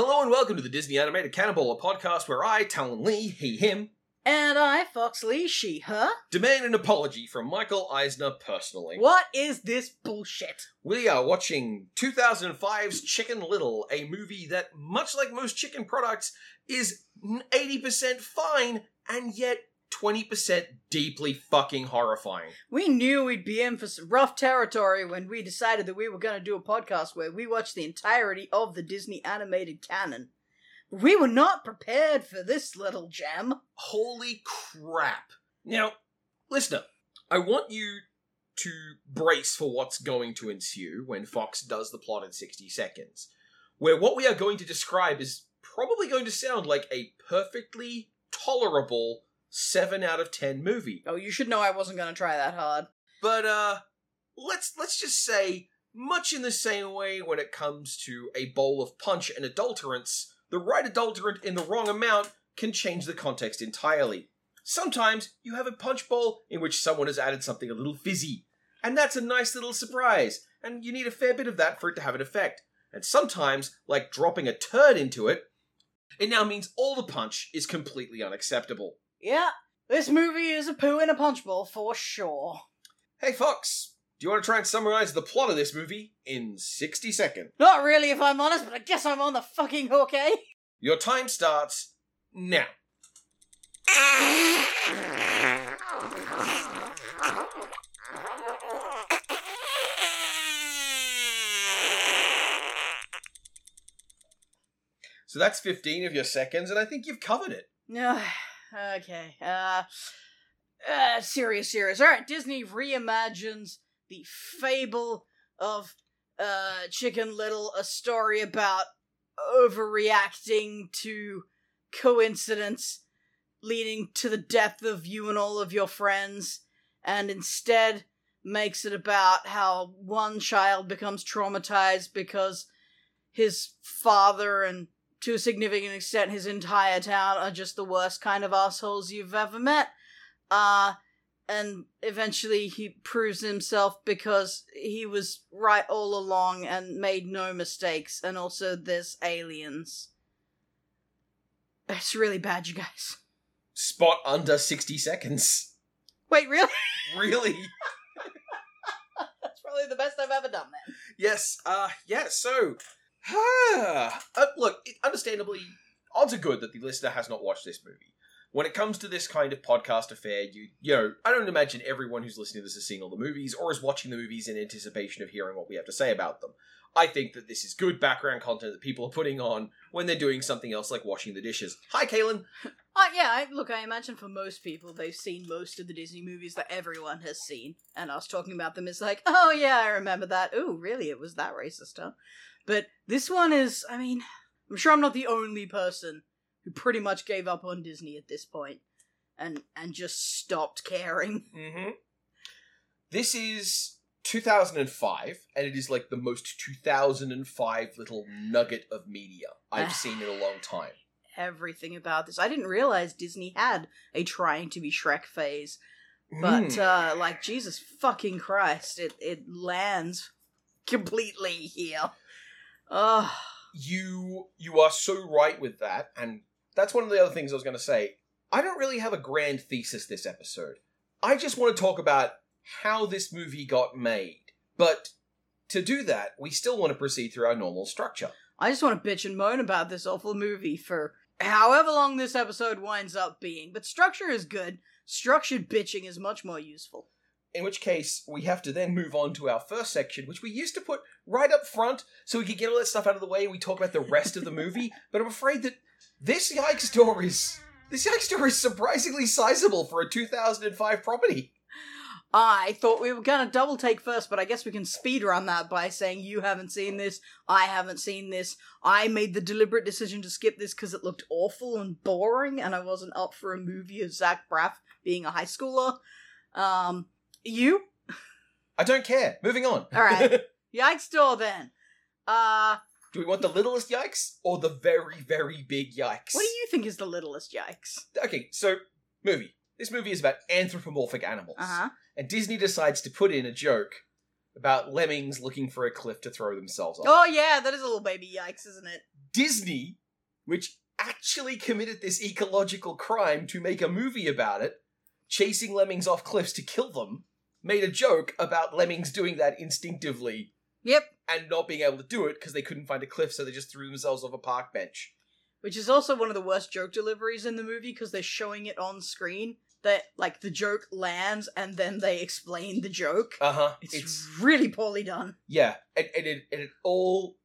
Hello and welcome to the Disney Animated Cannibal, a podcast where I, Talon Lee, he, him, And I, Fox Lee, she, her. demand an apology from Michael Eisner personally. What is this bullshit? We are watching 2005's Chicken Little, a movie that, much like most chicken products, is 80% fine and yet 20% deeply fucking horrifying. We knew we'd be in for some rough territory when we decided that we were going to do a podcast where we watched the entirety of the Disney animated canon. We were not prepared for this little gem. Holy crap. Now, listener, I want you to brace for what's going to ensue when Fox does the plot in 60 seconds, where what we are going to describe is probably going to sound like a perfectly tolerable 7 out of 10 movie. Oh, you should know I wasn't going to try that hard. But uh let's let's just say much in the same way when it comes to a bowl of punch and adulterants, the right adulterant in the wrong amount can change the context entirely. Sometimes you have a punch bowl in which someone has added something a little fizzy, and that's a nice little surprise, and you need a fair bit of that for it to have an effect. And sometimes, like dropping a turd into it, it now means all the punch is completely unacceptable. Yeah, this movie is a poo in a punch bowl for sure. Hey Fox, do you want to try and summarize the plot of this movie in 60 seconds? Not really, if I'm honest, but I guess I'm on the fucking hook, eh? Your time starts now. So that's 15 of your seconds, and I think you've covered it. Okay. Uh, uh, serious, serious. All right, Disney reimagines the fable of uh Chicken Little, a story about overreacting to coincidence leading to the death of you and all of your friends, and instead makes it about how one child becomes traumatized because his father and to a significant extent his entire town are just the worst kind of assholes you've ever met. Uh and eventually he proves himself because he was right all along and made no mistakes and also there's aliens. It's really bad, you guys. Spot under 60 seconds. Wait, really? Really? That's probably the best I've ever done then. yes, uh, yeah, so. Uh, look, understandably, odds are good that the listener has not watched this movie. When it comes to this kind of podcast affair, you you know, I don't imagine everyone who's listening to this has seen all the movies or is watching the movies in anticipation of hearing what we have to say about them. I think that this is good background content that people are putting on when they're doing something else like washing the dishes. Hi, Kaylin. Uh, yeah, I, look, I imagine for most people, they've seen most of the Disney movies that everyone has seen, and us talking about them is like, oh yeah, I remember that. Oh, really? It was that racist, huh? But this one is, I mean, I'm sure I'm not the only person who pretty much gave up on Disney at this point, and and just stopped caring. Mm-hmm. This is 2005, and it is like the most 2005 little nugget of media I've seen in a long time. Everything about this, I didn't realize Disney had a trying to be Shrek phase, but Mm. uh, like Jesus fucking Christ, it it lands completely here. Ugh. you you are so right with that, and that's one of the other things I was going to say. I don't really have a grand thesis this episode. I just want to talk about how this movie got made. But to do that, we still want to proceed through our normal structure. I just want to bitch and moan about this awful movie for however long this episode winds up being. But structure is good. Structured bitching is much more useful. In which case, we have to then move on to our first section, which we used to put right up front so we could get all that stuff out of the way and we talk about the rest of the movie. But I'm afraid that this Yikes door is. This Yikes door is surprisingly sizable for a 2005 property. I thought we were gonna double take first, but I guess we can speed run that by saying you haven't seen this, I haven't seen this. I made the deliberate decision to skip this because it looked awful and boring, and I wasn't up for a movie of Zach Braff being a high schooler. Um, you? I don't care. Moving on. All right. Yikes door then. Uh, Do we want the littlest yikes or the very, very big yikes? what do you think is the littlest yikes? Okay, so movie. This movie is about anthropomorphic animals. Uh huh. And Disney decides to put in a joke about lemmings looking for a cliff to throw themselves off. Oh yeah, that is a little baby yikes, isn't it? Disney, which actually committed this ecological crime to make a movie about it, chasing lemmings off cliffs to kill them, made a joke about lemmings doing that instinctively Yep. and not being able to do it because they couldn't find a cliff, so they just threw themselves off a park bench. Which is also one of the worst joke deliveries in the movie because they're showing it on screen. That like the joke lands and then they explain the joke. Uh huh. It's, It's, really poorly done. yeah, and, and it and it all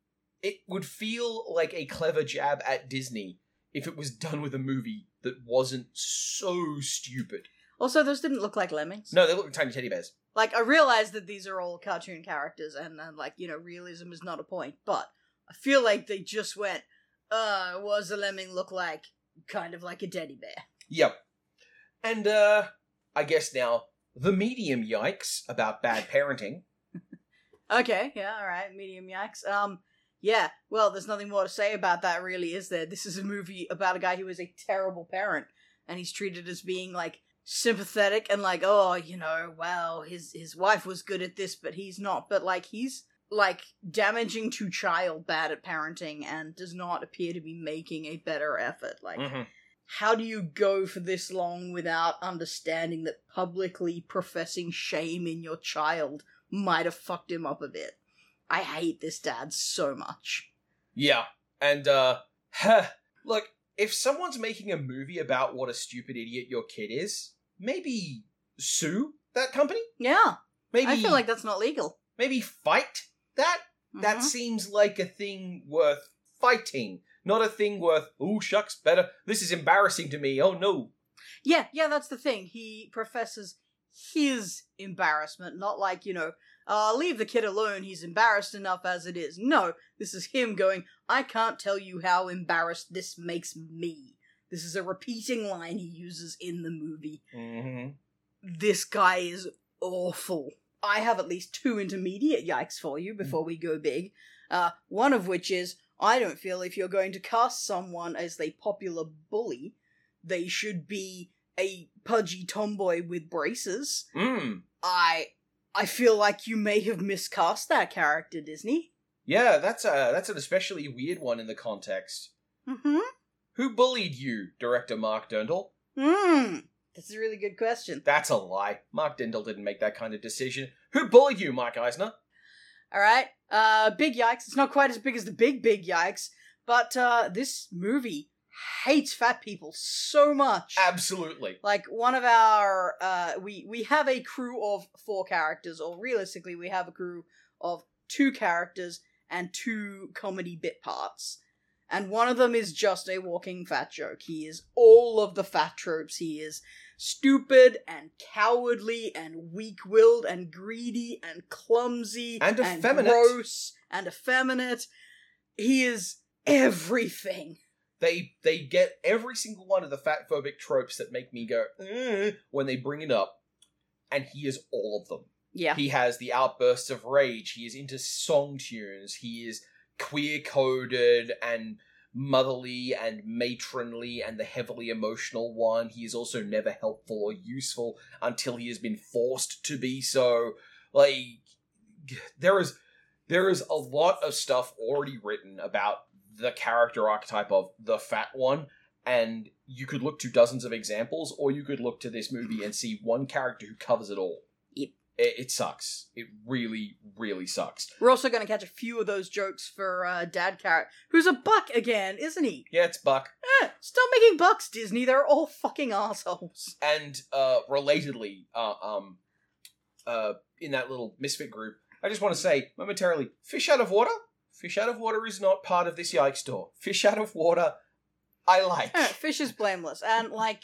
it would feel like a clever jab at Disney if it was done with a movie that wasn't so stupid. Also, those didn't look like lemmings. No, they look like tiny teddy bears. Like I realize that these are all cartoon characters and, and like you know realism is not a point, but I feel like they just went, "Uh, what does a lemming look like?" Kind of like a teddy bear. Yep. And uh I guess now the medium yikes about bad parenting. Okay, yeah, all right, medium yikes. Um, yeah. Well, there's nothing more to say about that, really, is there? This is a movie about a guy who is a terrible parent, and he's treated as being like sympathetic and like, oh, you know, well, his his wife was good at this, but he's not. But like, he's like damaging to child, bad at parenting, and does not appear to be making a better effort. Like, Mhm. how do you go for this long without understanding that publicly professing shame in your child might have fucked him up a bit? I hate this dad so much. Yeah. And uh huh, look, if someone's making a movie about what a stupid idiot your kid is, maybe sue that company? Yeah, Maybe I feel like that's not legal. maybe fight that? That Mhm. seems like a thing worth fighting, not a thing worth, oh shucks, better. This is embarrassing to me. Oh no. Yeah, yeah, that's the thing. He professes his embarrassment, not like, you know, uh, leave the kid alone, he's embarrassed enough as it is. No, this is him going, I can't tell you how embarrassed this makes me. This is a repeating line he uses in the movie. Mm-hmm. This guy is awful. I have at least two intermediate yikes for you before we go big. Uh, one of which is I don't feel if you're going to cast someone as a popular bully, they should be a pudgy tomboy with braces. Mm. I I feel like you may have miscast that character, Disney. Yeah, that's a that's an especially weird one in the context. Mm-hmm. Who bullied you, director Mark Dindal? Hmm. That's a really good question. That's a lie. Mark Dindal didn't make that kind of decision. Who bullied you, Mike Eisner? All right. Uh, big yikes. It's not quite as big as the big big yikes, but uh, this movie hates fat people so much. Absolutely. like one of our uh we we have a crew of four characters or realistically we have a crew of two characters and two comedy bit parts and one of them is just a walking fat joke he is all of the fat tropes he is stupid and cowardly and weak-willed and greedy and clumsy And effeminate. gross and effeminate he is everything They they get every single one of the fat phobic tropes that make me go "Eh," when they bring it up, and he is all of them. yeah He has the outbursts of rage. He is into song tunes. He is queer coded and motherly and matronly and the heavily emotional one. He is also never helpful or useful until he has been forced to be so. Like there is there is a lot of stuff already written about the character archetype of the fat one and you could look to dozens of examples or you could look to this movie and see one character who covers it all Yep. it, it sucks. It really, really sucks. We're also going to catch a few of those jokes for uh, Dad Carrot, who's a buck again, isn't he? Yeah, it's Buck. Eh, stop making bucks, Disney. They're all fucking assholes. And uh, relatedly, uh, um, uh, in that little misfit group, I just want to say momentarily, fish out of water. Fish out of water is not part of this yike store. Fish out of water, I like. Fish is blameless, and like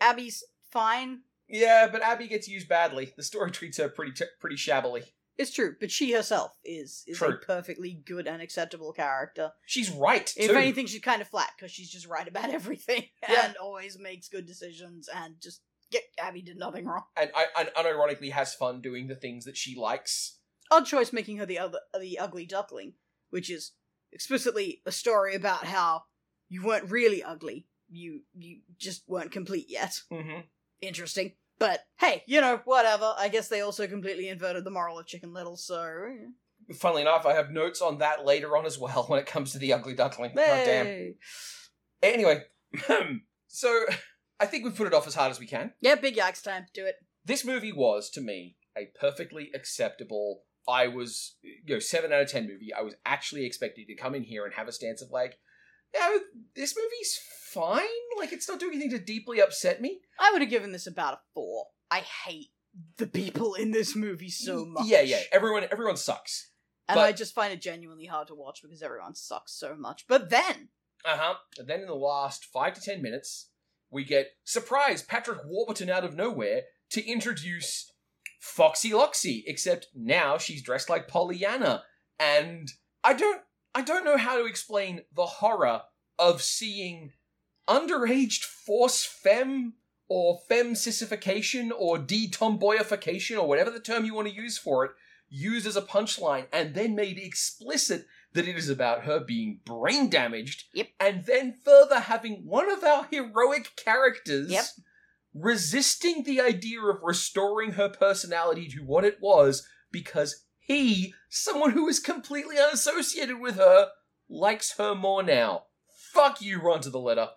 Abby's fine. yeah, but Abby gets used badly. The story treats her pretty t- pretty shabbily. It's true, but she herself is is a perfectly good and acceptable character. She's right too. If anything, she's kind of flat because she's just right about everything Yeah. and always makes good decisions and just get Abby did nothing wrong. and, I, and unironically has fun doing the things that she likes. odd choice making her the other the ugly duckling, which is explicitly a story about how you weren't really ugly. You you just weren't complete yet. Mm-hmm. Interesting. But hey, you know, whatever. I guess they also completely inverted the moral of Chicken Little, so funnily enough, I have notes on that later on as well when it comes to the ugly duckling. God damn. Anyway, so I think we've put it off as hard as we can. Yeah, big yikes time. Do it. This movie was, to me, a perfectly acceptable. I was, you know, seven out of ten movie. I was actually expecting to come in here and have a stance of like, yeah, this movie's fine. Like, it's not doing anything to deeply upset me. I would have given this about a four. I hate the people in this movie so much. Yeah, yeah. Everyone, everyone sucks. And but- I just find it genuinely hard to watch because everyone sucks so much. But then, Uh huh. Then in the last five to ten minutes, we get surprise Patrick Warburton out of nowhere to introduce Foxy Loxy. Except now she's dressed like Pollyanna, and I don't, I don't know how to explain the horror of seeing underaged force femme or femme sissification or de-tomboyification or whatever the term you want to use for it used as a punchline and then made explicit that it is about her being brain damaged. Yep. And then further having one of our heroic characters Yep. Resisting the idea of restoring her personality to what it was because he, someone who is completely unassociated with her, likes her more now. Fuck you, run to the letter.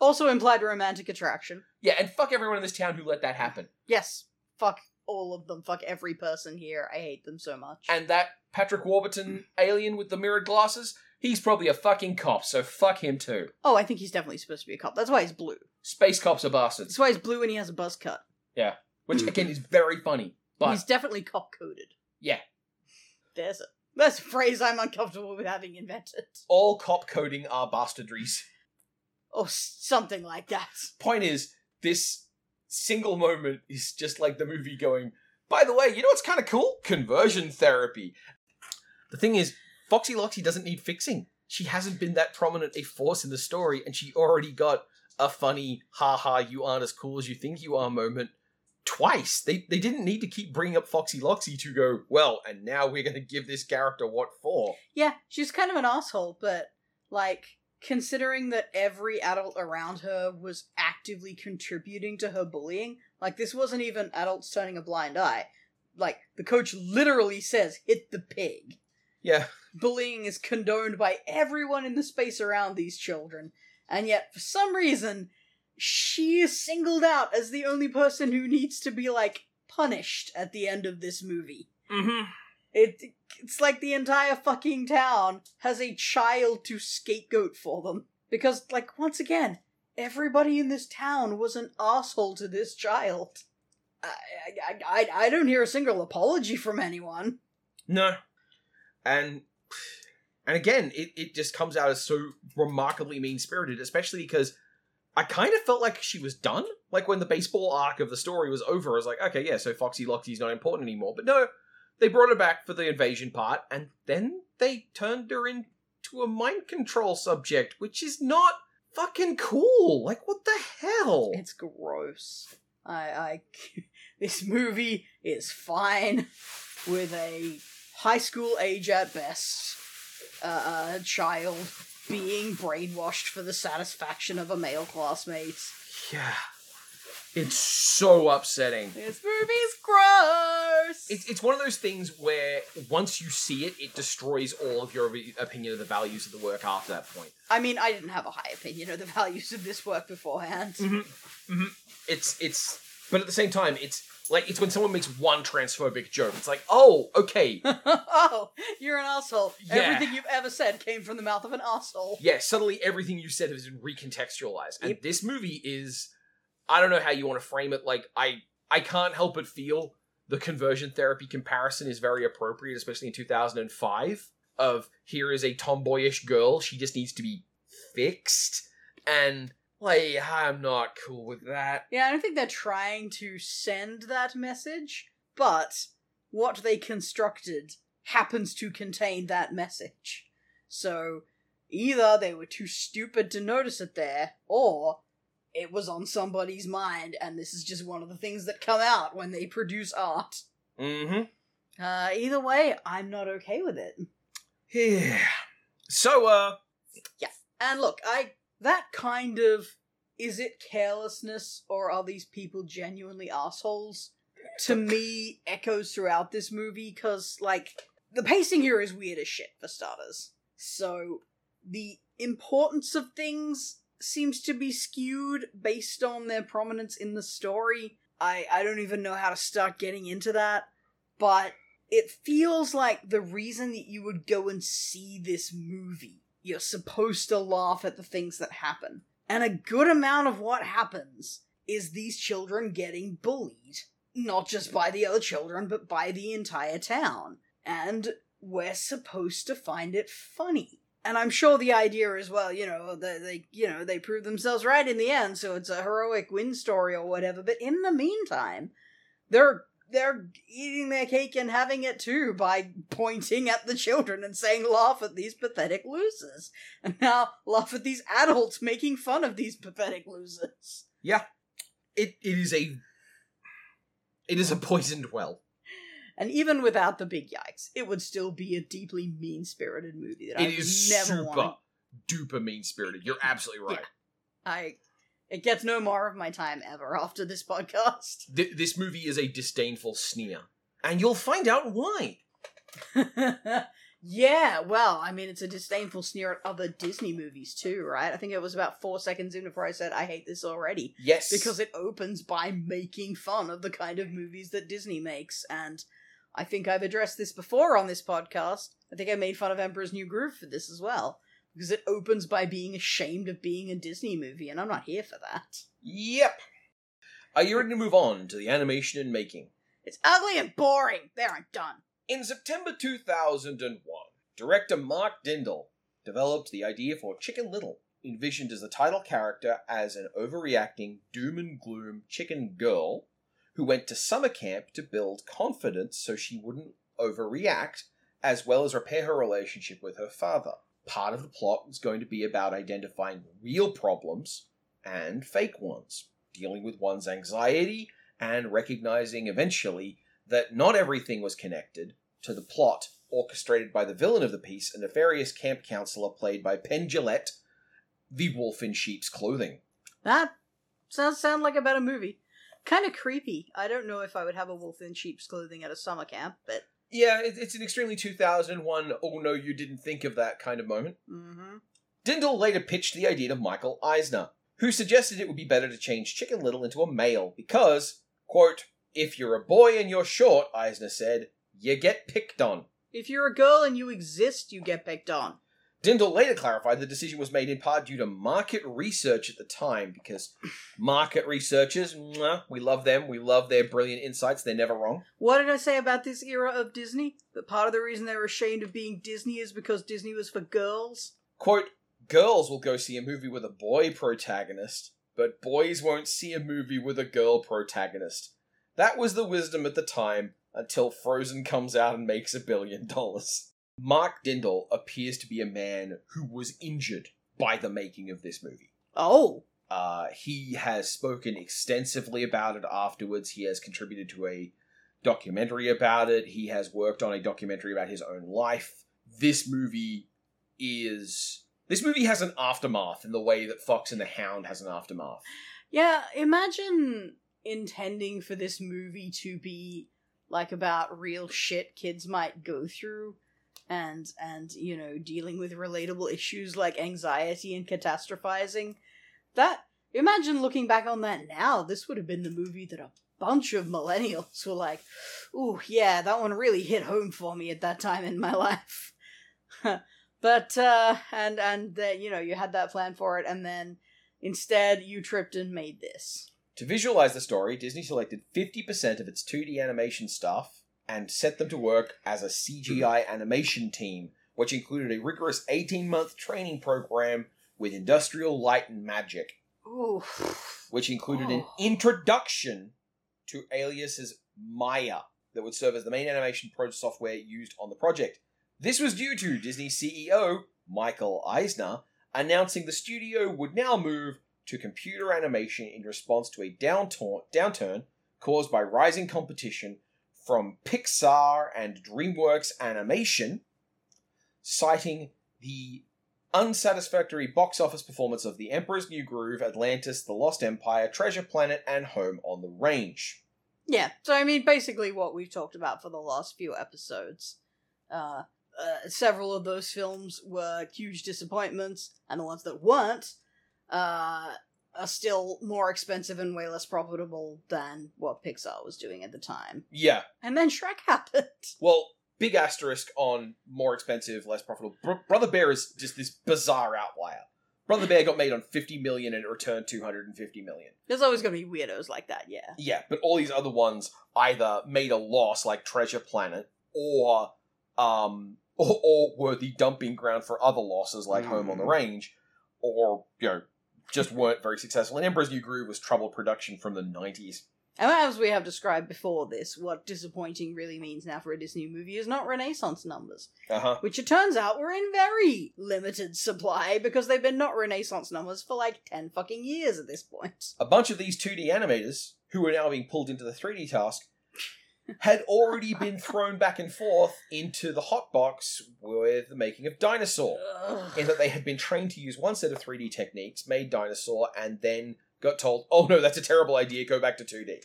also implied romantic attraction. Yeah, and fuck everyone in this town who let that happen. Yes, fuck all of them. Fuck every person here. I hate them so much. And that Patrick Warburton alien with the mirrored glasses, he's probably a fucking cop, so fuck him too. oh, I think he's definitely supposed to be a cop. That's why he's blue. Space cops are bastards. That's why he's blue and he has a buzz cut. Yeah. Which, hmm. again, is very funny. But, he's definitely cop coded. yeah, There's a that's a phrase I'm uncomfortable with having invented. all cop coding are bastardries. Or oh, s- something like that. Point is, this single moment is just like the movie going, by the way, you know what's kind of cool? Conversion therapy. The thing is, Foxy Loxy doesn't need fixing. She hasn't been that prominent a force in the story, and she already got a funny, "ha ha, you aren't as cool as you think you are moment twice. They they didn't need to keep bringing up Foxy Loxy to go, well, and now we're going to give this character what for. Yeah, she's kind of an asshole, but like considering that every adult around her was actively contributing to her bullying, like this wasn't even adults turning a blind eye. Like the coach literally says, "Hit the pig." Yeah. Bullying is condoned by everyone in the space around these children, and yet for some reason she is singled out as the only person who needs to be like punished at the end of this movie. Mm-hmm. It it's like the entire fucking town has a child to scapegoat for them. Because, like, once again, everybody in this town was an asshole to this child. I, I, I, I don't hear a single apology from anyone. No. And and again, it, it just comes out as so remarkably mean spirited, especially because I kind of felt like she was done. Like when the baseball arc of the story was over, I was like, okay, yeah, so Foxy Loxy's not important anymore. But no, they brought her back for the invasion part, and then they turned her into a mind control subject, which is not fucking cool. Like, what the hell? It's gross. I, I, this movie is fine with a high school age at best uh, uh, child being brainwashed for the satisfaction of a male classmate. yeah. It's so upsetting. This movie's gross. It's, it's one of those things where once you see it, it destroys all of your opinion of the values of the work after that point. I mean, I didn't have a high opinion of the values of this work beforehand. It's it's, but at the same time, it's like it's when someone makes one transphobic joke. It's like, oh, okay, oh, you're an asshole. Yeah. Everything you've ever said came from the mouth of an asshole. yeah. Suddenly, everything you said has been recontextualized, and Yep. this movie is, I don't know how you want to frame it. Like, I I can't help but feel the conversion therapy comparison is very appropriate, especially in two thousand and five. Of here is a tomboyish girl, she just needs to be fixed, and like I'm not cool with that. Yeah, I don't think they're trying to send that message, but what they constructed happens to contain that message. So either they were too stupid to notice it there, or it was on somebody's mind, and this is just one of the things that come out when they produce art. Mm-hmm. Uh, either way, I'm not okay with it. Yeah. So, uh, Yeah. And look, I that kind of is it carelessness or are these people genuinely assholes? To me, echoes throughout this movie because like the pacing here is weird as shit for starters. So the importance of things seems to be skewed based on their prominence in the story. I I don't even know how to start getting into that, but it feels like the reason that you would go and see this movie, you're supposed to laugh at the things that happen. And a good amount of what happens is these children getting bullied. Not just by the other children, but by the entire town. And we're supposed to find it funny. And I'm sure the idea is, well, you know, they, they you know, they prove themselves right in the end, so it's a heroic win story or whatever. But in the meantime, they're they're eating their cake and having it too by pointing at the children and saying, laugh at these pathetic losers. And now laugh at these adults making fun of these pathetic losers. Yeah. It it is a it is a poisoned well. And even without the big yikes, it would still be a deeply mean spirited movie that I would is never super duper mean spirited. You're absolutely right. I it gets no more of my time ever after this podcast. Th- this movie is a disdainful sneer. And you'll find out why. yeah, well, I mean, it's a disdainful sneer at other Disney movies too, right? I think it was about four seconds in before I said I hate this already Yes. because it opens by making fun of the kind of movies that Disney makes, and I think I've addressed this before on this podcast. I think I made fun of Emperor's New Groove for this as well because it opens by being ashamed of being a Disney movie, and I'm not here for that. Yep. Are you ready to move on to the animation and making? It's ugly and boring. There, I'm done. In September 2001, director Mark Dindal developed the idea for Chicken Little, envisioned as the title character as an overreacting, doom and gloom chicken girl who went to summer camp to build confidence so she wouldn't overreact, as well as repair her relationship with her father. Part of the plot was going to be about identifying real problems and fake ones, dealing with one's anxiety, and recognizing eventually that not everything was connected to the plot orchestrated by the villain of the piece, a nefarious camp counselor played by Penn Jillette, the wolf in sheep's clothing. That sounds sound like a better movie. Kind of creepy. I don't know if I would have a wolf in sheep's clothing at a summer camp, but Yeah, it- it's an extremely 2001, oh no, you didn't think of that kind of moment. mm-hmm. Dindal later pitched the idea to Michael Eisner, who suggested it would be better to change Chicken Little into a male because, quote, if you're a boy and you're short, Eisner said, you get picked on. if you're a girl and you exist, you get picked on. Dindal later clarified the decision was made in part due to market research at the time, because market researchers, mwah, we love them, we love their brilliant insights, they're never wrong. What did I say about this era of Disney? That part of the reason they were ashamed of being Disney is because Disney was for girls. Quote, girls will go see a movie with a boy protagonist, but boys won't see a movie with a girl protagonist. That was the wisdom at the time until Frozen comes out and makes a billion dollars. Mark Dindal appears to be a man who was injured by the making of this movie. Oh, Uh, he has spoken extensively about it afterwards. He has contributed to a documentary about it. He has worked on a documentary about his own life. This movie is. This movie has an aftermath in the way that Fox and the Hound has an aftermath. yeah. Imagine intending for this movie to be like about real shit kids might go through and and you know dealing with relatable issues like anxiety and catastrophizing. That imagine looking back on that now this would have been the movie that a bunch of millennials were like ooh yeah that one really hit home for me at that time in my life. But uh and and that you know you had that plan for it and then instead you tripped and made this. To visualize the story, Disney selected 50% of its 2D animation staff and set them to work as a CGI mm-hmm. animation team, which included a rigorous 18 month training program with industrial light and magic, ooh which included an Oh. introduction to Alias's Maya that would serve as the main animation pro software used on the project. This was due to Disney CEO Michael Eisner announcing the studio would now move to computer animation in response to a downturn, downturn caused by rising competition from Pixar and DreamWorks Animation, citing the unsatisfactory box office performance of The Emperor's New Groove, Atlantis, The Lost Empire, Treasure Planet, and Home on the Range. Yeah, so I mean, basically what we've talked about for the last few episodes. Uh, uh, several of those films were huge disappointments, and the ones that weren't uh, are still more expensive and way less profitable than what Pixar was doing at the time. Yeah. And then Shrek happened. Well, big asterisk on more expensive, less profitable. Br- Brother Bear is just this bizarre outlier. Brother Bear got made on 50 million and it returned 250 million. There's always going to be weirdos like that, yeah. Yeah, but all these other ones either made a loss like Treasure Planet or um or, or were the dumping ground for other losses like Home on the Mm. Range or you know just weren't very successful. And Emperor's New Groove was troubled production from the 90s. And as we have described before this, what disappointing really means now for a Disney movie is not Renaissance numbers, Uh-huh. which it turns out were in very limited supply because they've been not Renaissance numbers for like 10 fucking years at this point. A bunch of these 2D animators who are now being pulled into the 3D task had already been thrown back and forth into the hot box with the making of Dinosaur. Ugh. in that they had been trained to use one set of 3D techniques, made Dinosaur, and then got told, oh no, that's a terrible idea, go back to 2D.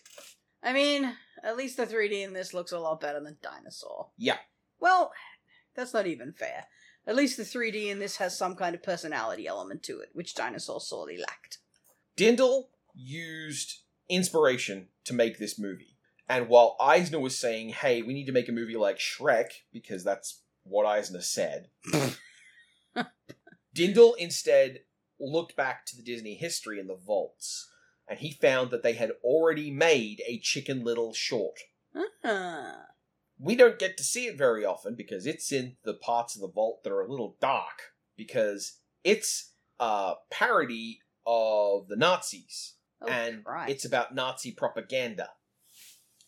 I mean, at least the 3D in this looks a lot better than Dinosaur. Yeah. Well, that's not even fair. At least the 3D in this has some kind of personality element to it, which Dinosaur sorely lacked. Dindal used inspiration to make this movie. And while Eisner was saying, hey, we need to make a movie like Shrek, because that's what Eisner said, Dindal instead looked back to the Disney history in the vaults, and he found that they had already made a Chicken Little short. Ah. we don't get to see it very often because it's in the parts of the vault that are a little dark because it's a parody of the Nazis Oh, and it's about Nazi propaganda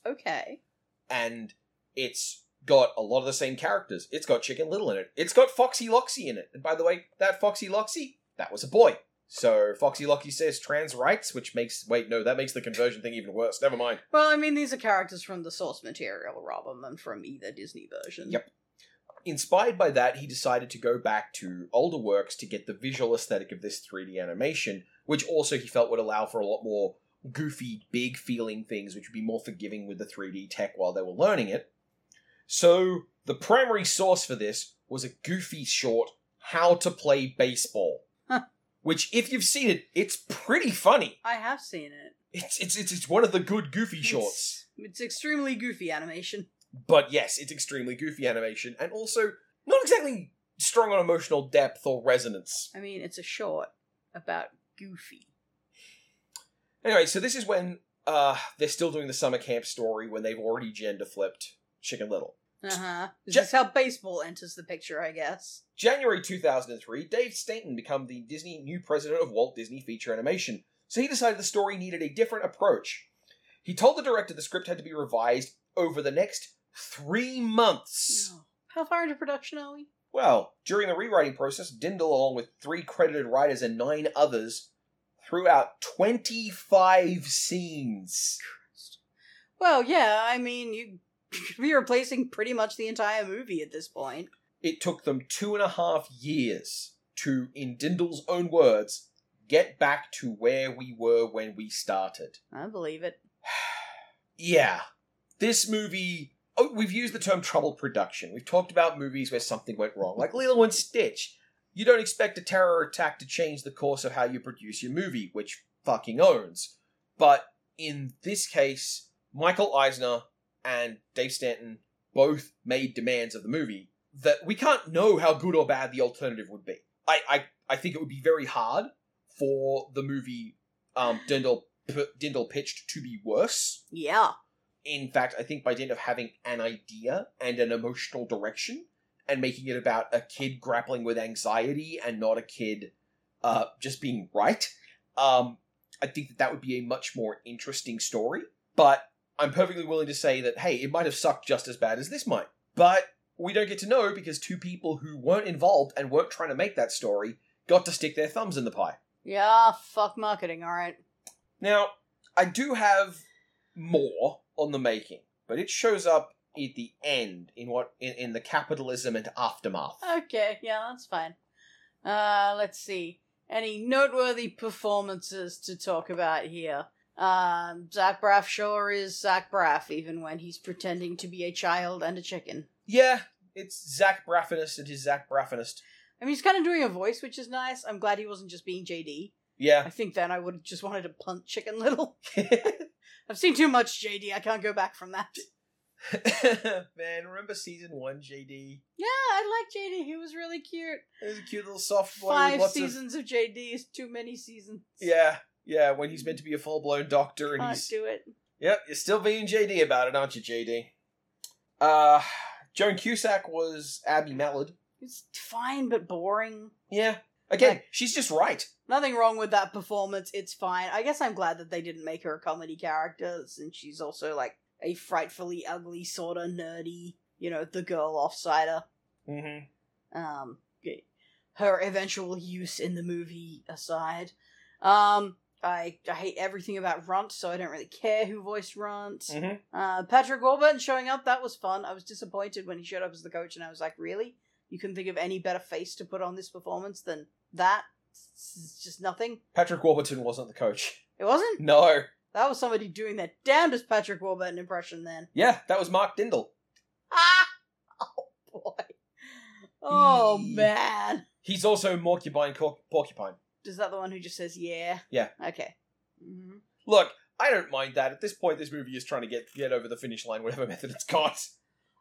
Okay. and it's got a lot of the same characters. It's got Chicken Little in it. It's got Foxy Loxy in it. And by the way, that Foxy Loxy, that was a boy. So Foxy Loxy says trans rights, which makes wait no, that makes the conversion thing even worse. Never mind. Well, I mean, these are characters from the source material rather than from either Disney version. Yep. Inspired by that, he decided to go back to older works to get the visual aesthetic of this 3D animation, which also he felt would allow for a lot more goofy, big feeling things, which would be more forgiving with the 3D tech while they were learning it. So, the primary source for this was a goofy short, How to Play Baseball. Huh. Which, if you've seen it, it's pretty funny. I have seen it. It's, it's, it's, it's one of the good goofy shorts. It's, it's extremely goofy animation. But yes, it's extremely goofy animation, and also not exactly strong on emotional depth or resonance. I mean, it's a short about Goofy. Anyway, so this is when uh, they're still doing the summer camp story when they've already gender flipped Chicken Little. Uh huh. This Ja- is how baseball enters the picture, I guess. January 2003, Dave Stainton became the Disney new president of Walt Disney Feature Animation, so he decided the story needed a different approach. He told the director the script had to be revised over the next three months. No. How far into production are we? Well, during the rewriting process, Dindal, along with three credited writers and nine others, threw out 25 scenes. Well, yeah, I mean, you could be replacing pretty much the entire movie at this point. It took them two and a half years to, in Dindal's own words, get back to where we were when we started. I believe it. Yeah. This movie. Oh, we've used the term trouble production. We've talked about movies where something went wrong, like Lilo and Stitch. You don't expect a terror attack to change the course of how you produce your movie, which fucking owns. But in this case, Michael Eisner and Dave Stainton both made demands of the movie that we can't know how good or bad the alternative would be. I, I, I think it would be very hard for the movie um, Dindal, P- Dindal pitched to be worse Yeah. in fact, I think by dint of having an idea and an emotional direction and making it about a kid grappling with anxiety and not a kid uh, just being right, um, I think that that would be a much more interesting story. But I'm perfectly willing to say that, hey, it might have sucked just as bad as this might. But we don't get to know because two people who weren't involved and weren't trying to make that story got to stick their thumbs in the pie. Yeah, fuck marketing, alright. Now, I do have more on the making, but it shows up at the end in what in, in the capitalism and aftermath. Okay, yeah, that's fine. Uh, let's see. Any noteworthy performances to talk about here? Um, Zach Braff sure is Zach Braff, even when he's pretending to be a child and a chicken. Yeah, it's Zach Braffinist and his Zach Braffinist. I mean, he's kind of doing a voice, which is nice. I'm glad he wasn't just being JD. Yeah. I think then I would have just wanted to punt Chicken Little. I've seen too much JD. I can't go back from that. Man, remember season one, JD? Yeah, I like JD. He was really cute. He was a cute little soft boy Five lots of seasons of... JD is too many seasons. Yeah, yeah. When he's meant to be a full blown doctor, and Can't he's do it. yep, you're still being JD about it, aren't you, JD? Uh, Joan Cusack was Abby Mallard. It's fine, but boring. Yeah, again, Like- she's just right. Nothing wrong with that performance. It's fine. I guess I'm glad that they didn't make her a comedy character, since she's also like a frightfully ugly, sort of nerdy, you know, the girl offsider. Mm-hmm. Um, her eventual use in the movie aside. Um, I I hate everything about Runt, so I don't really care who voiced Runt. Mhm. Uh, Patrick Warburton showing up, that was fun. I was disappointed when he showed up as the coach, and I was like, really? You couldn't think of any better face to put on this performance than that? It's just nothing. Patrick Warburton wasn't the coach. It wasn't? No. That was somebody doing that damnedest Patrick Warburton impression then. Yeah, that was Mark Dindal. Ah! Oh, boy. Oh, He- man. He's also Morcubine Cor- Porcupine. Is that the one who just says yeah? Yeah. Okay. hmm Look, I don't mind that. At this point, this movie is trying to get get over the finish line, whatever method it's got.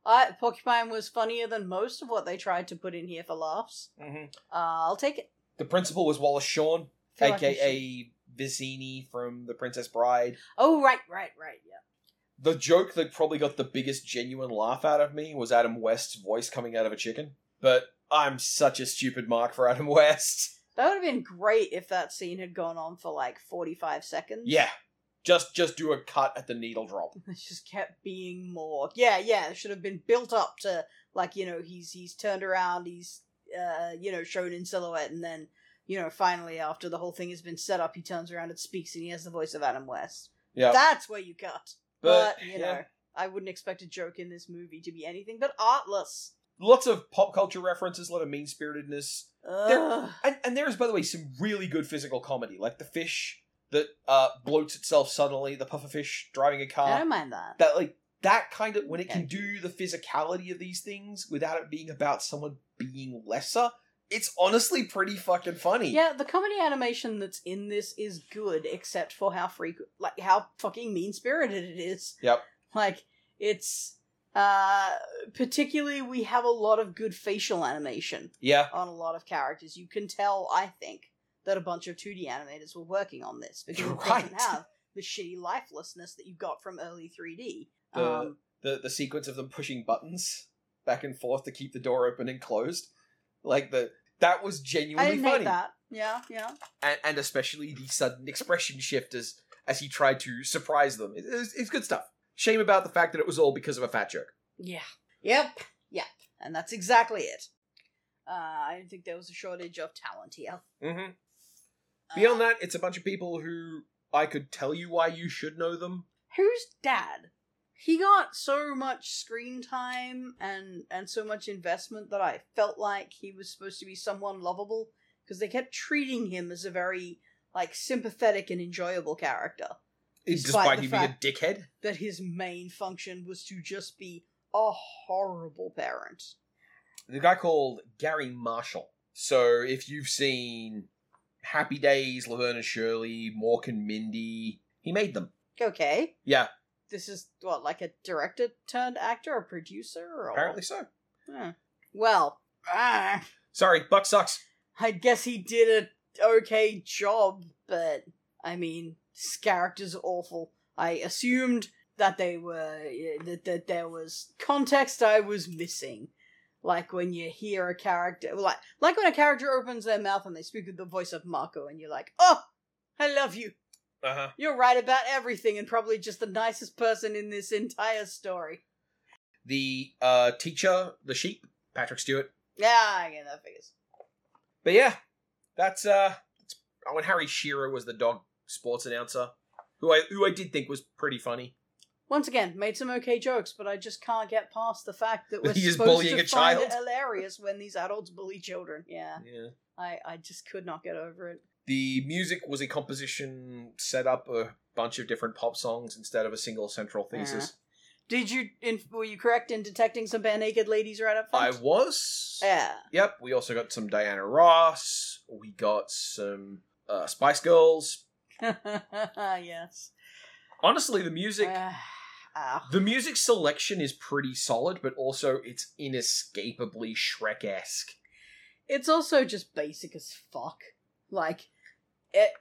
I Porcupine was funnier than most of what they tried to put in here for laughs. Mm-hmm. Uh, I'll take it. The principal was Wallace Shawn, aka Vizzini from The Princess Bride. Oh, right, right, right, yeah. The joke that probably got the biggest genuine laugh out of me was Adam West's voice coming out of a chicken. But I'm such a stupid mark for Adam West. That would have been great if that scene had gone on for like 45 seconds. Yeah. Just just do a cut at the needle drop. It just kept being more. Yeah, yeah, it should have been built up to like, you know, he's he's turned around, he's uh, you know, shown in silhouette and then, you know, finally after the whole thing has been set up, he turns around and speaks and he has the voice of Adam West. Yeah. That's where you cut. But, But, you yeah. know, I wouldn't expect a joke in this movie to be anything but artless. Lots of pop culture references, a lot of mean spiritedness. And and there is, by the way, some really good physical comedy, like the fish that uh bloats itself suddenly, the pufferfish driving a car. I don't mind that. That like that kind of when it can do the physicality of these things without it being about someone being lesser, it's honestly pretty fucking funny. Yeah, the comedy animation that's in this is good, except for how freak, like how fucking mean spirited it is. Yep. Like it's, uh, particularly we have a lot of good facial animation Yeah. on a lot of characters. You can tell, I think, that a bunch of 2D animators were working on this because You're it doesn't have the shitty lifelessness that you got from early 3D. The um, the the sequence of them pushing buttons back and forth to keep the door open and closed. Like the that was I genuinely didn't funny. hate that. Yeah, yeah. and, and especially the sudden expression shift as as he tried to surprise them. It- it's, it's good stuff. Shame about the fact that it was all because of a fat joke. Yeah. Yep. Yep. And that's exactly it. Uh, I don't think there was a shortage of talent here. Mm-hmm. Uh, Beyond that, it's a bunch of people who I could tell you why you should know them. who's dad? He got so much screen time and and so much investment that I felt like he was supposed to be someone lovable because they kept treating him as a very like sympathetic and enjoyable character. Despite Despite, the him being a dickhead. That his main function was to just be a horrible parent. The guy called Garry Marshall. So if you've seen Happy Days, Laverne and Shirley, Mork and Mindy, he made them. Okay, Yeah, this is what like a director turned actor or producer or apparently so. Huh. Well, ah, Sorry, Buck sucks. I guess he did a okay job, but I mean, his character's awful. I assumed that they were that that there was context I was missing, like when you hear a character, like like when a character opens their mouth and they speak with the voice of Marco, and you're like, oh, I love you. Uh huh. You're right about everything, and probably just the nicest person in this entire story. The uh, teacher, the sheep, Patrick Stewart. Yeah, I get that figures. But yeah, that's uh, that's, oh, and Harry Shearer was the dog sports announcer, who I who I did think was pretty funny. Once again, made some okay jokes, but I just can't get past the fact that we're He is supposed bullying to a find it hilarious when these adults bully children. Yeah, Yeah. I, I just could not get over it. The music was a composition set up a bunch of different pop songs instead of a single central thesis. Did you? In, were you correct in detecting some Barenaked Ladies right up I was. Yeah. Yep. We also got some Diana Ross. We got some uh, Spice Girls. yes. Honestly, the music. Uh, ow. The music selection is pretty solid, but also it's inescapably Shrek esque. It's also just basic as fuck. Like,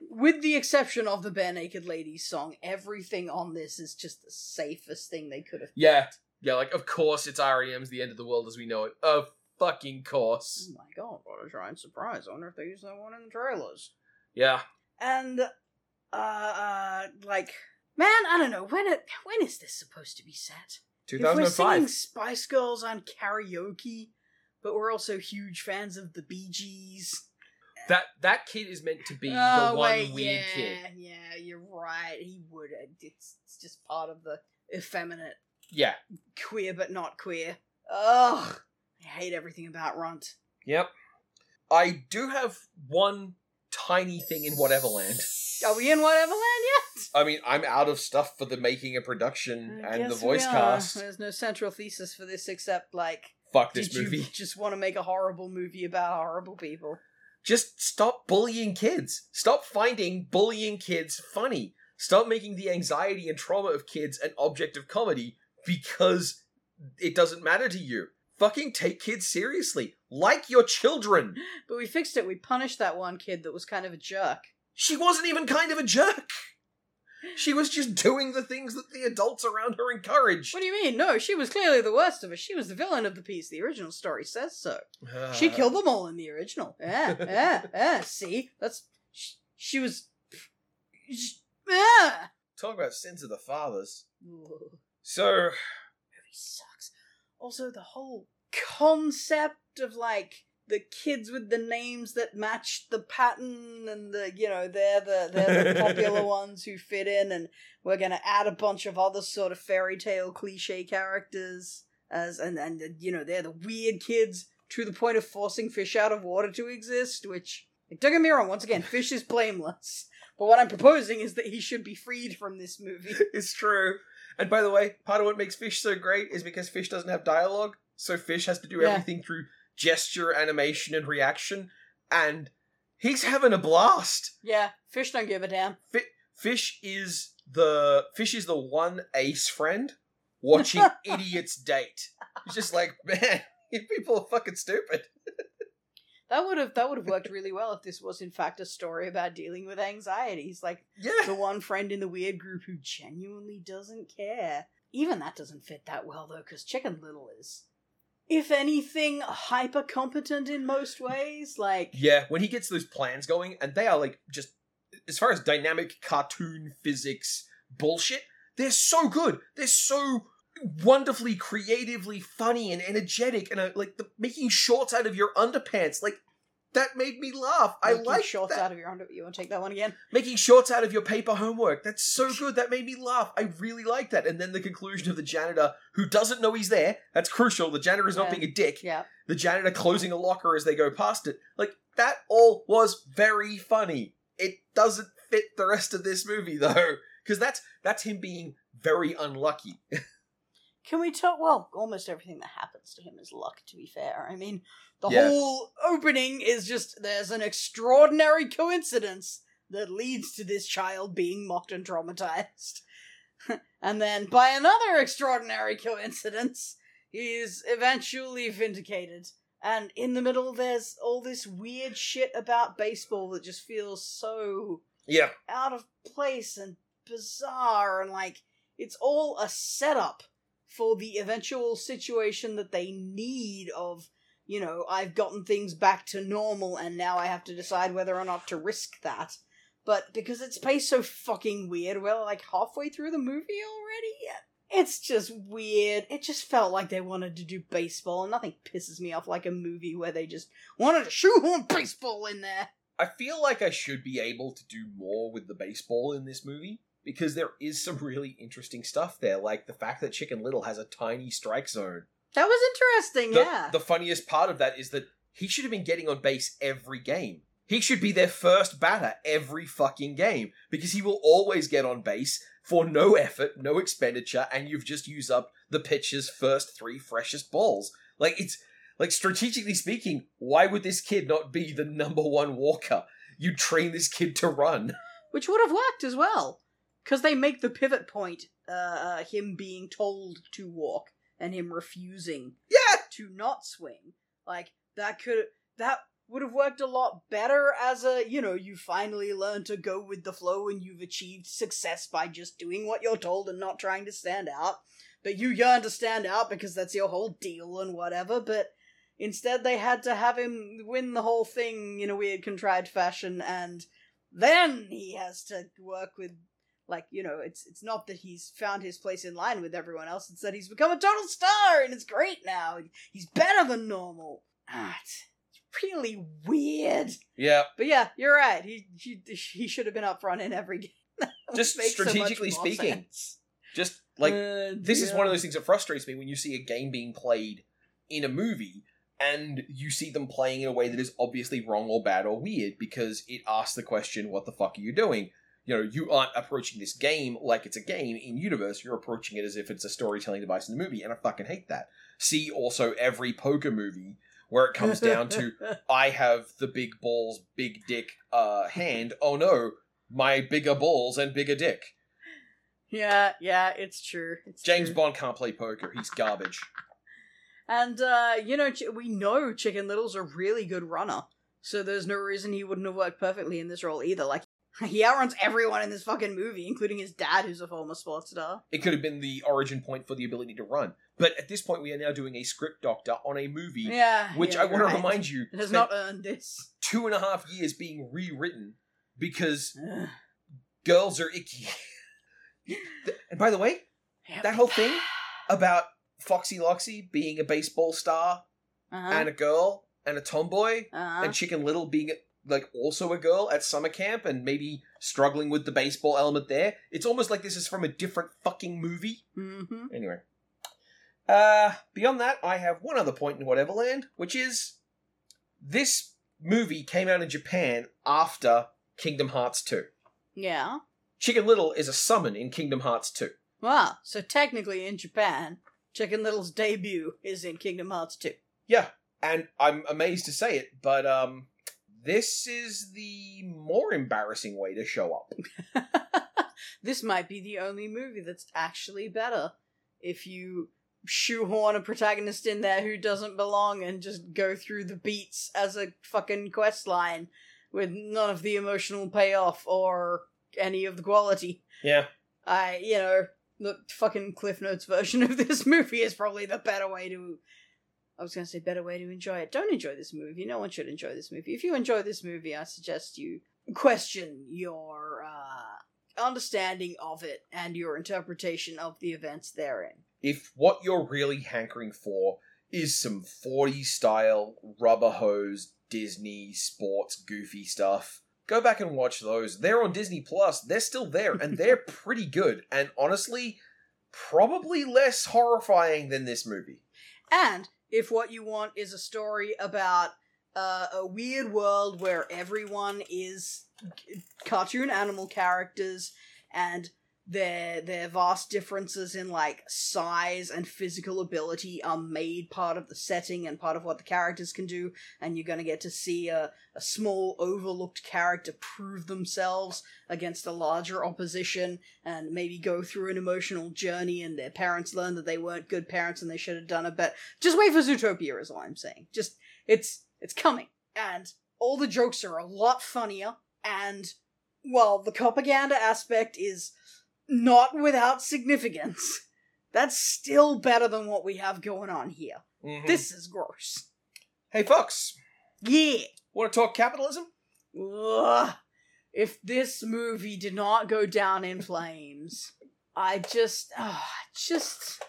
with the exception of the Barenaked Ladies song, everything on this is just the safest thing they could have. Yeah. Yeah, like, of course it's REM's The End of the World as we know it. Of fucking course. Oh my god, what a giant surprise! I wonder if they use that one in the trailers. Yeah. And, uh, uh, like, man, I don't know when it when is this supposed to be set? Two thousand and five. If we're singing Spice Girls on karaoke, but we're also huge fans of the Bee Gees. That that kid is meant to be oh the one wait, weird yeah, kid. yeah, you're right. He would. Uh, it's it's just part of the effeminate Yeah. queer but not queer. Ugh, I hate everything about Runt. Yep. I do have one tiny thing in Whateverland. Are we in whatever land yet? I mean, I'm out of stuff for the making and production I and the voice cast. There's no central thesis for this except like, Fuck this movie. just want to make a horrible movie about horrible people? Just stop bullying kids. Stop finding bullying kids funny. Stop making the anxiety and trauma of kids an object of comedy because it doesn't matter to you. Fucking take kids seriously. Like your children. But we fixed it. We punished that one kid that was kind of a jerk. She wasn't even kind of a jerk. She was just doing the things that the adults around her encouraged. What do you mean? No, she was clearly the worst of us. She was the villain of the piece. The original story says so. She Uh, killed them all in the original. Yeah, yeah, yeah. See, that's she, she was. She, yeah. Talk about sins of the fathers. Ugh, So, movie sucks. Also, the whole concept of like the kids with the names that match the pattern, and the you know they're the they're the popular ones who fit in, and we're gonna add a bunch of other sort of fairy tale cliche characters as and and you know they're the weird kids to the point of forcing fish out of water to exist, which like, don't get me wrong. Once again, fish is blameless. But what I'm proposing is that he should be freed from this movie. it's true. And by the way, part of what makes Fish so great is because Fish doesn't have dialogue, so Fish has to do Yeah. everything through gesture, animation, and reaction. And he's having a blast. Yeah, fish don't give a damn. Fi- Fish is the Fish is the one ace friend watching idiots date. He's just like, man, people are fucking stupid. That would have that would have worked really well if this was in fact a story about dealing with anxiety. He's like the one friend in the weird group who genuinely doesn't care. Even that doesn't fit that well though, because Chicken Little is, if anything, hyper competent in most ways. Like Yeah, when he gets those plans going, and they are like just as far as dynamic cartoon physics bullshit, they're so good. They're so wonderfully creatively funny and energetic and uh, like the making shorts out of your underpants like that made me laugh i like shorts that out of your under. You want to take that one again? making shorts out of your paper homework that's so good that made me laugh i really like that and then the conclusion of the janitor who doesn't know he's there that's crucial the janitor is not being a dick Yeah. the janitor closing a locker as they go past it. Like that all was very funny. It doesn't fit the rest of this movie though, because that's that's him being very unlucky. Can we talk? Well, almost everything that happens to him is luck, to be fair. I mean, the Yeah. whole opening is just there's an extraordinary coincidence that leads to this child being mocked and traumatized. and then, by another extraordinary coincidence, he is eventually vindicated. And in the middle, there's all this weird shit about baseball that just feels so Yeah, out of place and bizarre and like it's all a setup for the eventual situation that they need of you know i've gotten things back to normal and now i have to decide whether or not to risk that. But because it's paced so fucking weird we're like halfway through the movie already? It's just weird. It just felt like they wanted to do baseball and nothing pisses me off like a movie where they just wanted to shoehorn baseball in there. I feel like I should be able to do more with the baseball in this movie because there is some really interesting stuff there, like the fact that Chicken Little has a tiny strike zone. that was interesting The, yeah the funniest part of that is that he should have been getting on base every game. He should be their first batter every fucking game because he will always get on base for no effort, no expenditure, and you've just used up the pitcher's first three freshest balls. Like it's like strategically speaking, why would this kid not be the number one walker? You train this kid to run. Which would have worked as well. Because they make the pivot point uh, uh, him being told to walk and him refusing Yeah, to not swing. Like, that could. That would have worked a lot better as a, you know, you finally learn to go with the flow and you've achieved success by just doing what you're told and not trying to stand out. But you yearn to stand out because that's your whole deal and whatever, but instead they had to have him win the whole thing in a weird contrived fashion and then he has to work with like you know it's it's not that he's found his place in line with everyone else it's that he's become a total star and it's great now he's better than normal ah, it's, it's really weird yeah. but yeah you're right he he, he should have been up front in every game Just make so strategically speaking. sense. Just like Uh, this is one of those things that frustrates me when you see a game being played in a movie and you see them playing in a way that is obviously wrong or bad or weird because it asks the question, what the fuck are you doing? You know, you aren't approaching this game like it's a game in universe, you're approaching it as if it's a storytelling device in the movie, and I fucking hate that. See also every poker movie where it comes down to I have the big balls, big dick uh hand. Oh no, my bigger balls and bigger dick. yeah yeah it's true it's James true. Bond can't play poker. He's garbage. And, uh, you know, we know Chicken Little's a really good runner. So there's no reason he wouldn't have worked perfectly in this role either. Like, he outruns everyone in this fucking movie, including his dad, who's a former sports star. It could have been the origin point for the ability to run. But at this point, we are now doing a script doctor on a movie, Yeah. which yeah, I want right. to remind you It has not earned this. two and a half years being rewritten because girls are icky. and by the way, Yep. that whole thing about Foxy Loxy being a baseball star Uh-huh. and a girl and a tomboy uh-huh. and Chicken Little being like also a girl at summer camp and maybe struggling with the baseball element there. It's almost like this is from a different fucking movie. hmm Anyway. Uh beyond that, I have one other point in whatever land, which is this movie came out in Japan after Kingdom Hearts 2. Yeah. Chicken Little is a summon in Kingdom Hearts 2. Wow. So technically in Japan, Chicken Little's debut is in Kingdom Hearts 2. Yeah, and I'm amazed to say it, but um this is the more embarrassing way to show up. this might be the only movie that's actually better if you shoehorn a protagonist in there who doesn't belong and just go through the beats as a fucking quest line with none of the emotional payoff or any of the quality. Yeah. I, you know, the fucking Cliff Notes version of this movie is probably the better way to. I was going to say better way to enjoy it. Don't enjoy this movie. No one should enjoy this movie. If you enjoy this movie, I suggest you question your uh, understanding of it and your interpretation of the events therein. If what you're really hankering for is some 40 style rubber hose Disney sports goofy stuff, go back and watch those. They're on Disney Plus. They're still there and they're pretty good and honestly probably less horrifying than this movie. And if what you want is a story about uh, a weird world where everyone is cartoon animal characters and their their vast differences in like size and physical ability are made part of the setting and part of what the characters can do and you're going to get to see a, a small overlooked character prove themselves against a larger opposition and maybe go through an emotional journey and their parents learn that they weren't good parents and they should have done it better just wait for zootopia is all i'm saying. Just it's it's coming. And all the jokes are a lot funnier and while the propaganda aspect is not without significance that's still better than what we have going on here Mhm. this is gross Hey Fox, yeah want to talk capitalism? Ugh. If this movie did not go down in flames, I just, ah, just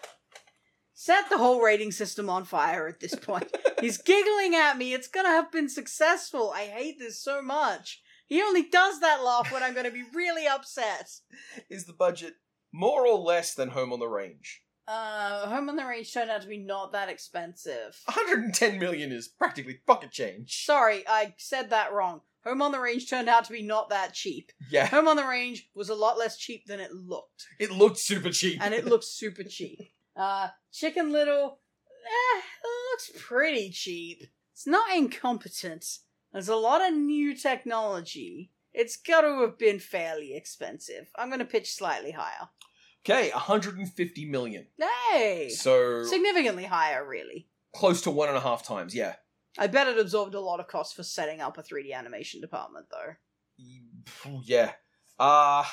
set the whole rating system on fire at this point. He's giggling at me. It's gonna have been successful. I hate this so much. He only does that laugh when I'm gonna be really upset. Is the budget more or less than Home on the Range? Uh, Home on the Range turned out to be not that expensive. 110 million is practically pocket change. Sorry, I said that wrong. Home on the Range turned out to be not that cheap. Yeah, Home on the Range was a lot less cheap than it looked, it looked super cheap. and it looks super cheap. Uh, Chicken Little, eh, looks pretty cheap. It's not incompetent. There's a lot of new technology. It's got to have been fairly expensive. I'm going to pitch slightly higher. okay, 150 million. Hey! So Significantly higher, really. close to one and a half times. Yeah. I bet it absorbed a lot of cost for setting up a 3D animation department, though. Yeah. Uh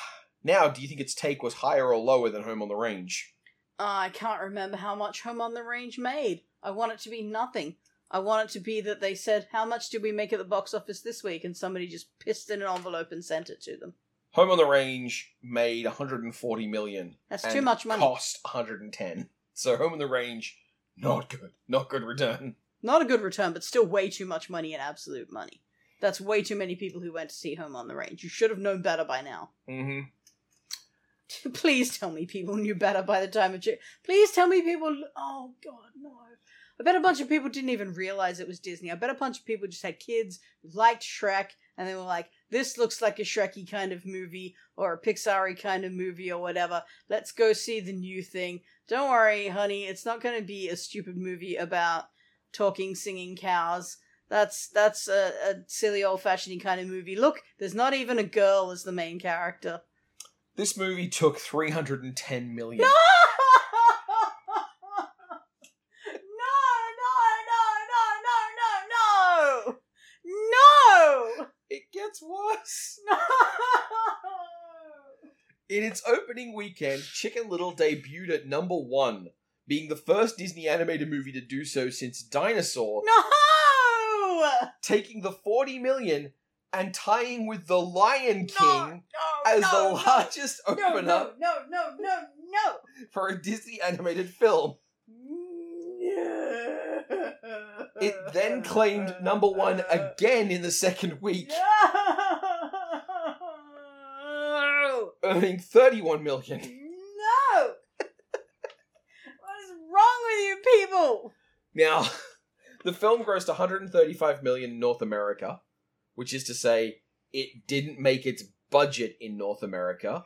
now, do you think its take was higher or lower than Home on the Range? Uh, I can't remember how much Home on the Range made. I want it to be nothing. I want it to be that they said, How much did we make at the box office this week? And somebody just pissed in an envelope and sent it to them. Home on the Range made 140 million. That's too much money. Cost 110. So Home on the Range, not good. Not good return. Not a good return, but still way too much money in absolute money. That's way too many people who went to see Home on the Range. You should have known better by now. Mm-hmm. Please tell me people knew better by the time of. Ch- Please tell me people. Oh God, no! I bet a bunch of people didn't even realize it was Disney. I bet a bunch of people just had kids liked Shrek, and they were like, "This looks like a Shreky kind of movie or a Pixar kind of movie or whatever. Let's go see the new thing." Don't worry, honey. It's not going to be a stupid movie about talking, singing cows. That's that's a, a silly old fashioned kind of movie. Look, there's not even a girl as the main character. This movie took 310 million. No, no, no! It No! In its opening weekend, Chicken Little debuted at number one, being the first Disney animated movie to do so since Dinosaur, No! taking the 40 million and tying with The Lion King No, no, as no, the largest opener no, no, no, no, no! for a Disney animated film. It then claimed number one again in the second week, No! Earning 31 million. No! what is wrong with you people? Now, the film grossed 135 million in North America, which is to say, it didn't make its budget in North America,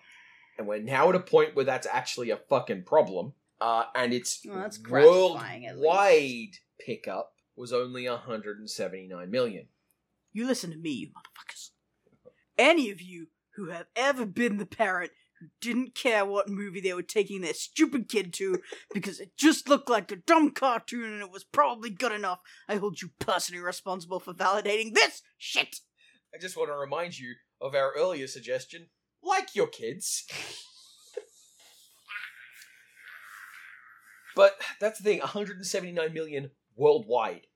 and we're now at a point where that's actually a fucking problem. Uh, and its Well, that's gratifying, at least. worldwide pickup was only 179 million. You listen to me, you motherfuckers. Any of you who have ever been the parent who didn't care what movie they were taking their stupid kid to because it just looked like a dumb cartoon and it was probably good enough, I hold you personally responsible for validating this shit. I just want to remind you of our earlier suggestion like your kids. but that's the thing 179 million worldwide.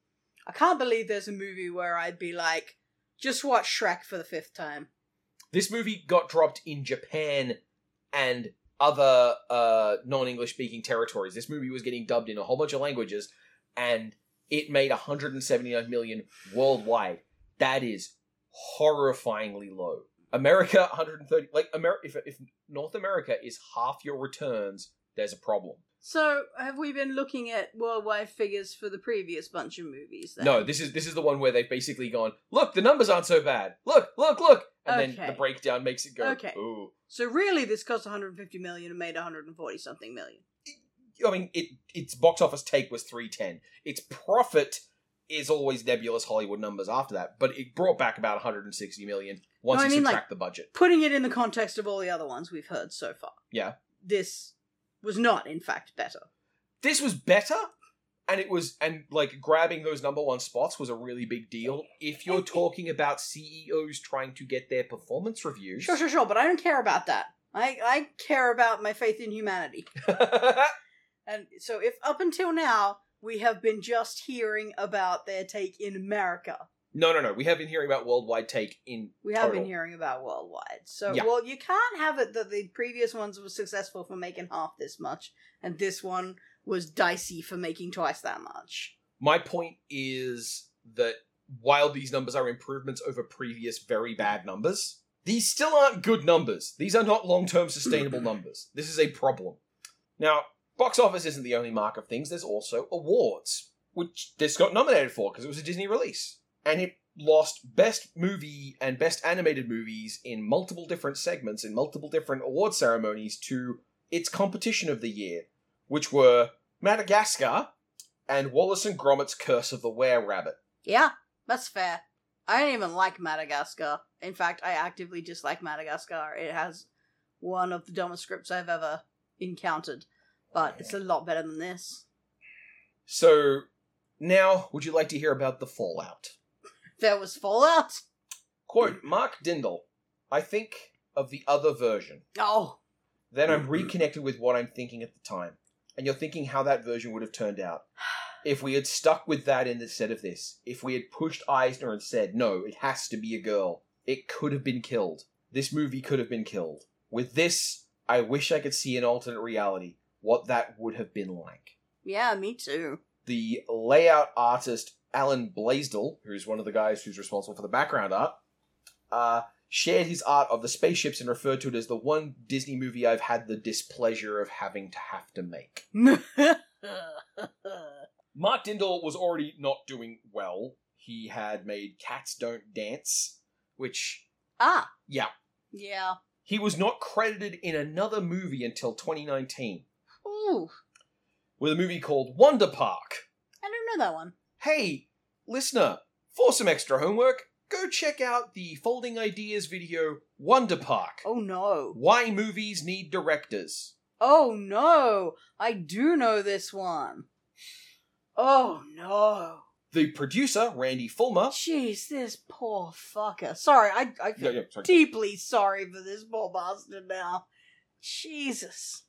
I can't believe there's a movie where I'd be like, just watch Shrek for the fifth time. This movie got dropped in Japan and other uh, non-English speaking territories. This movie was getting dubbed in a whole bunch of languages, and it made 179 million worldwide. That is horrifyingly low. America 130 like America if, if North America is half your returns, there's a problem. So, have we been looking at worldwide figures for the previous bunch of movies then? No, this is this is the one where they've basically gone, look, the numbers aren't so bad. Look, look, look, and then the breakdown makes it go. Okay. Ooh. So really, this cost 150 million and made 140 something million. I mean, it its box office take was three ten. Its profit is always nebulous Hollywood numbers after that, but it brought back about 160 million once No, I you mean, like- subtract the budget. Putting it in the context of all the other ones we've heard so far, Yeah, this was not, in fact, better. this was better, and it was and like grabbing those number one spots was a really big deal. If you're talking about CEOs trying to get their performance reviews, Sure, sure, sure, but I don't care about that. I, I care about my faith in humanity. And so, if up until now we have been just hearing about their take in America, no, no, no. We have been hearing about worldwide take in we have total. been hearing about worldwide. So, Yeah. well, you can't have it that the previous ones were successful for making half this much, and this one was dicey for making twice that much. My point is that while these numbers are improvements over previous very bad numbers, these still aren't good numbers. These are not long term sustainable numbers. This is a problem. Now, box office isn't the only mark of things, there's also awards, which this got nominated for because it was a Disney release. And it lost best movie and best animated movies in multiple different segments in multiple different award ceremonies to its competition of the year, which were Madagascar and Wallace and Gromit's Curse of the Were Rabbit. Yeah, that's fair. I don't even like Madagascar. In fact, I actively dislike Madagascar. It has one of the dumbest scripts I've ever encountered, but it's a lot better than this. So, now would you like to hear about the fallout? There was Fallout. Quote Mark Dindal, I think of the other version. Oh, Then I'm reconnected with what I'm thinking at the time. And you're thinking how that version would have turned out. If we had stuck with that instead of this, if we had pushed Eisner and said, no, it has to be a girl, it could have been killed. This movie could have been killed. With this, I wish I could see an alternate reality, what that would have been like. yeah, me too. The layout artist, Alan Blaisdell, who's one of the guys who's responsible for the background art, uh, shared his art of the spaceships and referred to it as the one Disney movie I've had the displeasure of having to have to make. Mark Dindal was already not doing well. He had made Cats Don't Dance, which, ah, yeah, yeah. he was not credited in another movie until 2019 Ooh, with a movie called Wonder Park. I don't know that one. Hey, listener, for some extra homework, go check out the Folding Ideas video Wonder Park. Oh no. Why movies need directors. Oh no. I do know this one. Oh no. The producer, Randy Fullmer. Jeez, this poor fucker. Sorry, I I feel Yeah, yeah, sorry. deeply sorry for this poor bastard now. Jesus.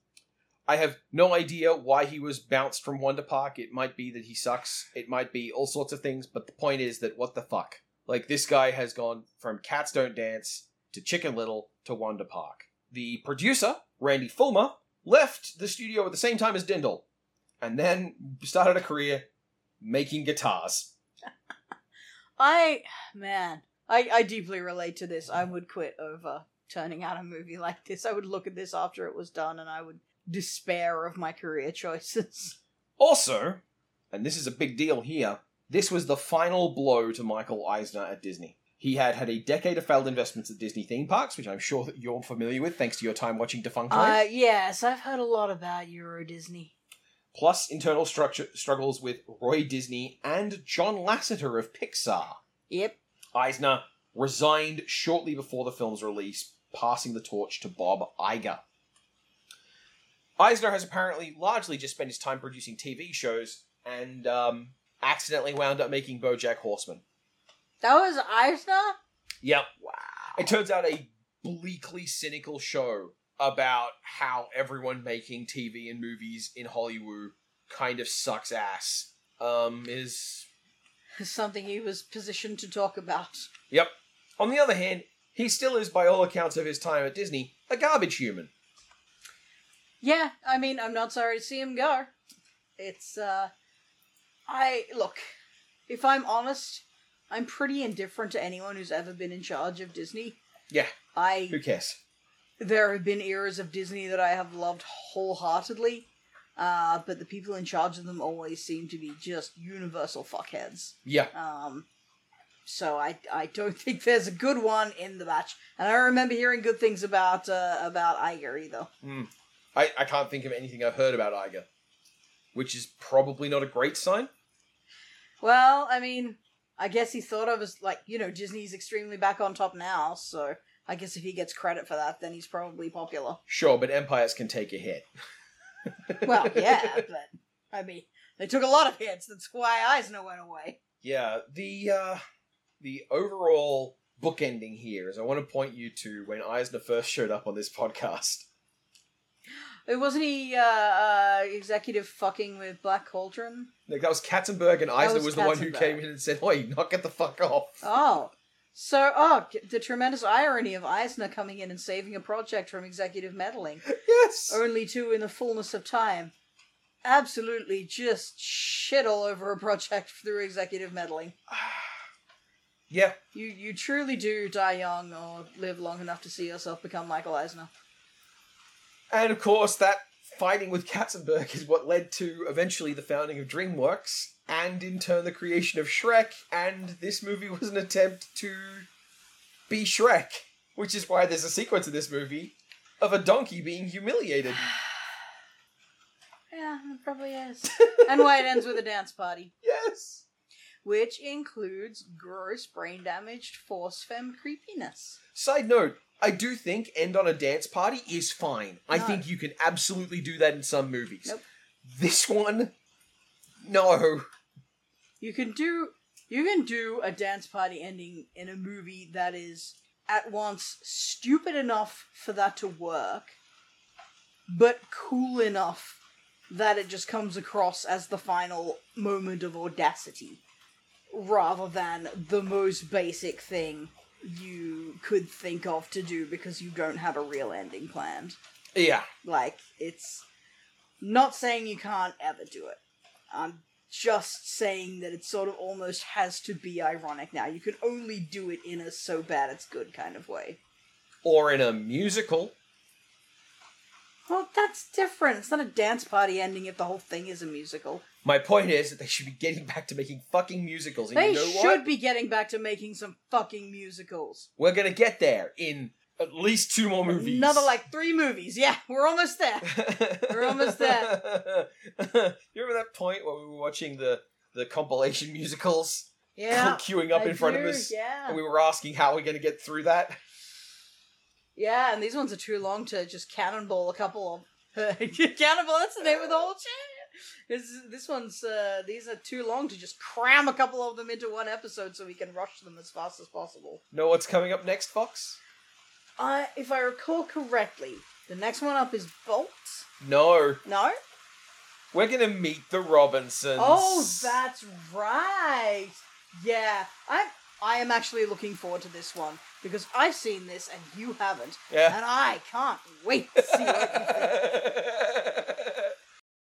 I have no idea why he was bounced from Wonder Park. It might be that he sucks. It might be all sorts of things. But the point is that what the fuck? Like this guy has gone from Cats Don't Dance to Chicken Little to Wonder Park. The producer, Randy Fullmer, left the studio at the same time as Dindal, and then started a career making guitars. I man, I I deeply relate to this. I would quit over turning out a movie like this. I would look at this after it was done and I would despair of my career choices. Also, and this is a big deal here, this was the final blow to Michael Eisner at Disney. He had had a decade of failed investments at Disney theme parks, which I'm sure that you're familiar with thanks to your time watching Defunct Uh yes, I've heard a lot about Euro Disney. plus internal structure struggles with Roy Disney and John Lasseter of Pixar. Yep. Eisner resigned shortly before the film's release, passing the torch to Bob Iger. Eisner has apparently largely just spent his time producing TV shows and um, accidentally wound up making BoJack Horseman. That was Eisner? Yep. Wow. It turns out a bleakly cynical show about how everyone making TV and movies in Hollywood kind of sucks ass. Um, is Something he was positioned to talk about. Yep. On the other hand, he still is, by all accounts of his time at Disney, a garbage human. Yeah, I mean, I'm not sorry to see him go. It's, uh. I. Look, if I'm honest, I'm pretty indifferent to anyone who's ever been in charge of Disney. Yeah, I. who cares? There have been eras of Disney that I have loved wholeheartedly, uh, but the people in charge of them always seem to be just universal fuckheads. Yeah. Um, so I I don't think there's a good one in the batch, and I remember hearing good things about uh, about Iger either. I, I can't think of anything I've heard about Iger, which is probably not a great sign. Well, I mean, I guess he thought of as like you know Disney's extremely back on top now, so I guess if he gets credit for that, then he's probably popular. Sure, but empires can take a hit. Well, yeah, but I mean, they took a lot of hits. That's why Eisner went away. Yeah, the uh, the overall bookending here is I want to point you to when Eisner first showed up on this podcast. It wasn't he uh, uh, executive fucking with Black Cauldron. Like that was Katzenberg, and Eisner was was, the one who came in and said, "Oi, knock it the fuck off." Oh. So, oh, the tremendous irony of Eisner coming in and saving a project from executive meddling, Yes. only to, in the fullness of time, absolutely just shit all over a project through executive meddling. yeah. You you truly do die young or live long enough to see yourself become Michael Eisner. And of course, that fighting with Katzenberg is what led to eventually the founding of DreamWorks and in turn the creation of Shrek, and this movie was an attempt to be Shrek, which is why there's a sequence in this movie of a donkey being humiliated. Yeah, it probably is. and why it ends with a dance party, yes. which includes gross brain damaged force femme creepiness. Side note, I do think end on a dance party is fine. I No. think you can absolutely do that in some movies. Nope. This one, no. You can do you can do a dance party ending in a movie that is at once stupid enough for that to work, but cool enough that it just comes across as the final moment of audacity, rather than the most basic thing you could think of to do because you don't have a real ending planned. Yeah. Like, it's not saying you can't ever do it. I'm just saying that it sort of almost has to be ironic now. You can only do it in a so bad it's good kind of way. Or in a musical. Well, that's different. It's not a dance party ending if the whole thing is a musical. My point is that they should be getting back to making fucking musicals. And They you know should what? be getting back to making some fucking musicals. We're gonna get there in at least two more movies. Another like three movies. Yeah, we're almost there. We're almost there. you remember that point where we were watching the the compilation musicals Yeah. queuing up I in front do, of us, Yeah. and we were asking how we're gonna get through that? Yeah, and these ones are too long to just cannonball a couple of. cannonball, that's the name of the whole shit. This, this one's, uh, these are too long to just cram a couple of them into one episode so we can rush them as fast as possible. Know what's coming up next, Fox? Uh, if I recall correctly, the next one up is Bolt? No, No? we're gonna meet the Robinsons. Oh, that's right! Yeah, I'm, I am actually looking forward to this one because I've seen this and you haven't, yeah. and I can't wait to see what you think.